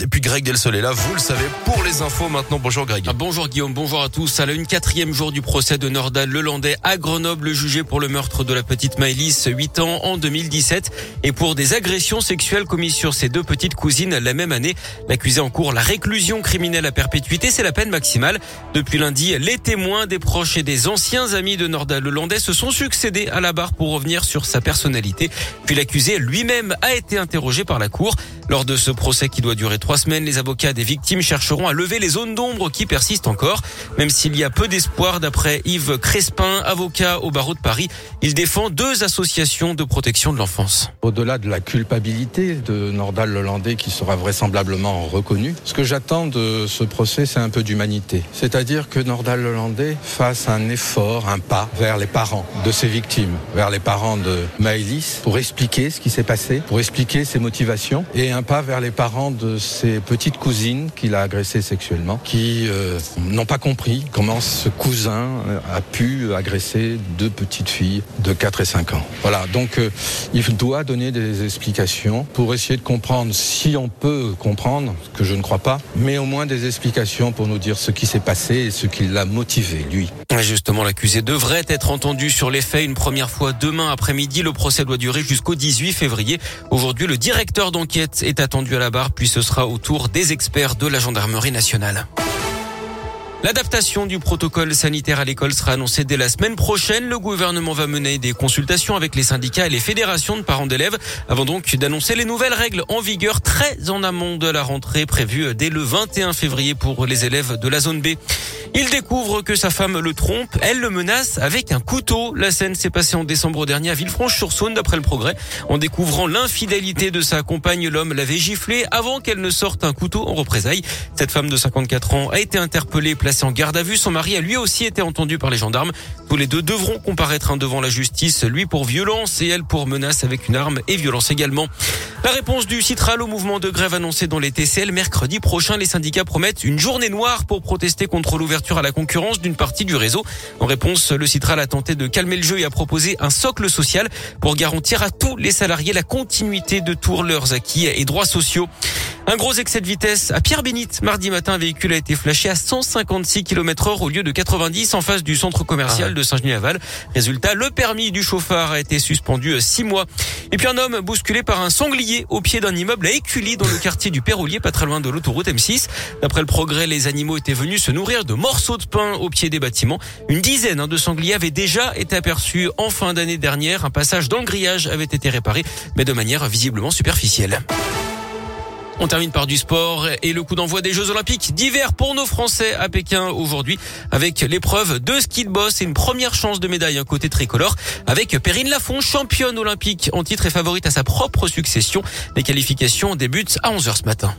Et puis Greg Delsol est là, vous le savez, pour les infos maintenant. Bonjour Greg. Ah, bonjour Guillaume, bonjour à tous. À la une quatrième jour du procès de Nordal Lelandais à Grenoble, jugé pour le meurtre de la petite Maëlys, 8 ans en 2017, et pour des agressions sexuelles commises sur ses deux petites cousines la même année. L'accusé en cours la réclusion criminelle à perpétuité, c'est la peine maximale. Depuis lundi, les témoins, des proches et des anciens amis de Nordal Lelandais se sont succédés à la barre pour revenir sur sa personnalité. Puis l'accusé lui-même a été interrogé par la cour. Lors de ce procès qui doit durer trois semaines, les avocats des victimes chercheront à lever les zones d'ombre qui persistent encore. Même s'il y a peu d'espoir, d'après Yves Crespin, avocat au barreau de Paris, il défend deux associations de protection de l'enfance. Au-delà de la culpabilité de Nordal Lelandais qui sera vraisemblablement reconnu, ce que j'attends de ce procès, c'est un peu d'humanité. C'est-à-dire que Nordal Lelandais fasse un effort, un pas vers les parents de ses victimes, vers les parents de Maëlys, pour expliquer ce qui s'est passé, pour expliquer ses motivations et un pas vers les parents de ses petites cousines qu'il a agressées sexuellement, qui euh, n'ont pas compris comment ce cousin a pu agresser deux petites filles de 4 et 5 ans. Voilà, donc euh, il doit donner des explications pour essayer de comprendre, si on peut comprendre, que je ne crois pas, mais au moins des explications pour nous dire ce qui s'est passé et ce qui l'a motivé, lui. Justement, l'accusé devrait être entendu sur les faits une première fois demain après-midi. Le procès doit durer jusqu'au 18 février. Aujourd'hui, le directeur d'enquête est attendu à la barre, puis ce sera tour des experts de la gendarmerie nationale. L'adaptation du protocole sanitaire à l'école sera annoncée dès la semaine prochaine. Le gouvernement va mener des consultations avec les syndicats et les fédérations de parents d'élèves avant donc d'annoncer les nouvelles règles en vigueur très en amont de la rentrée prévue dès le 21 février pour les élèves de la zone B. Il découvre que sa femme le trompe. Elle le menace avec un couteau. La scène s'est passée en décembre dernier à Villefranche-sur-Saône, d'après le progrès. En découvrant l'infidélité de sa compagne, l'homme l'avait giflé avant qu'elle ne sorte un couteau en représailles. Cette femme de 54 ans a été interpellée, placée en garde à vue. Son mari a lui aussi été entendu par les gendarmes. Tous les deux devront comparaître hein, devant la justice, lui pour violence et elle pour menace avec une arme et violence également. La réponse du Citral au mouvement de grève annoncé dans les TCL mercredi prochain. Les syndicats promettent une journée noire pour protester contre l'ouverture à la concurrence d'une partie du réseau. En réponse, le Citral a tenté de calmer le jeu et a proposé un socle social pour garantir à tous les salariés la continuité de tous leurs acquis et droits sociaux. Un gros excès de vitesse à Pierre-Bénite. Mardi matin, un véhicule a été flashé à 156 km heure au lieu de 90 en face du centre commercial ah de Saint-Genis-Laval. Résultat, le permis du chauffard a été suspendu six mois. Et puis un homme bousculé par un sanglier au pied d'un immeuble à Écully dans le quartier du Péroulier, pas très loin de l'autoroute M6. D'après le progrès, les animaux étaient venus se nourrir de morceaux de pain au pied des bâtiments. Une dizaine hein, de sangliers avaient déjà été aperçus en fin d'année dernière. Un passage dans le grillage avait été réparé, mais de manière visiblement superficielle. On termine par du sport et le coup d'envoi des Jeux Olympiques d'hiver pour nos Français à Pékin aujourd'hui avec l'épreuve de ski de boss et une première chance de médaille un côté tricolore avec Perrine Lafont, championne olympique en titre et favorite à sa propre succession. Les qualifications débutent à 11h ce matin.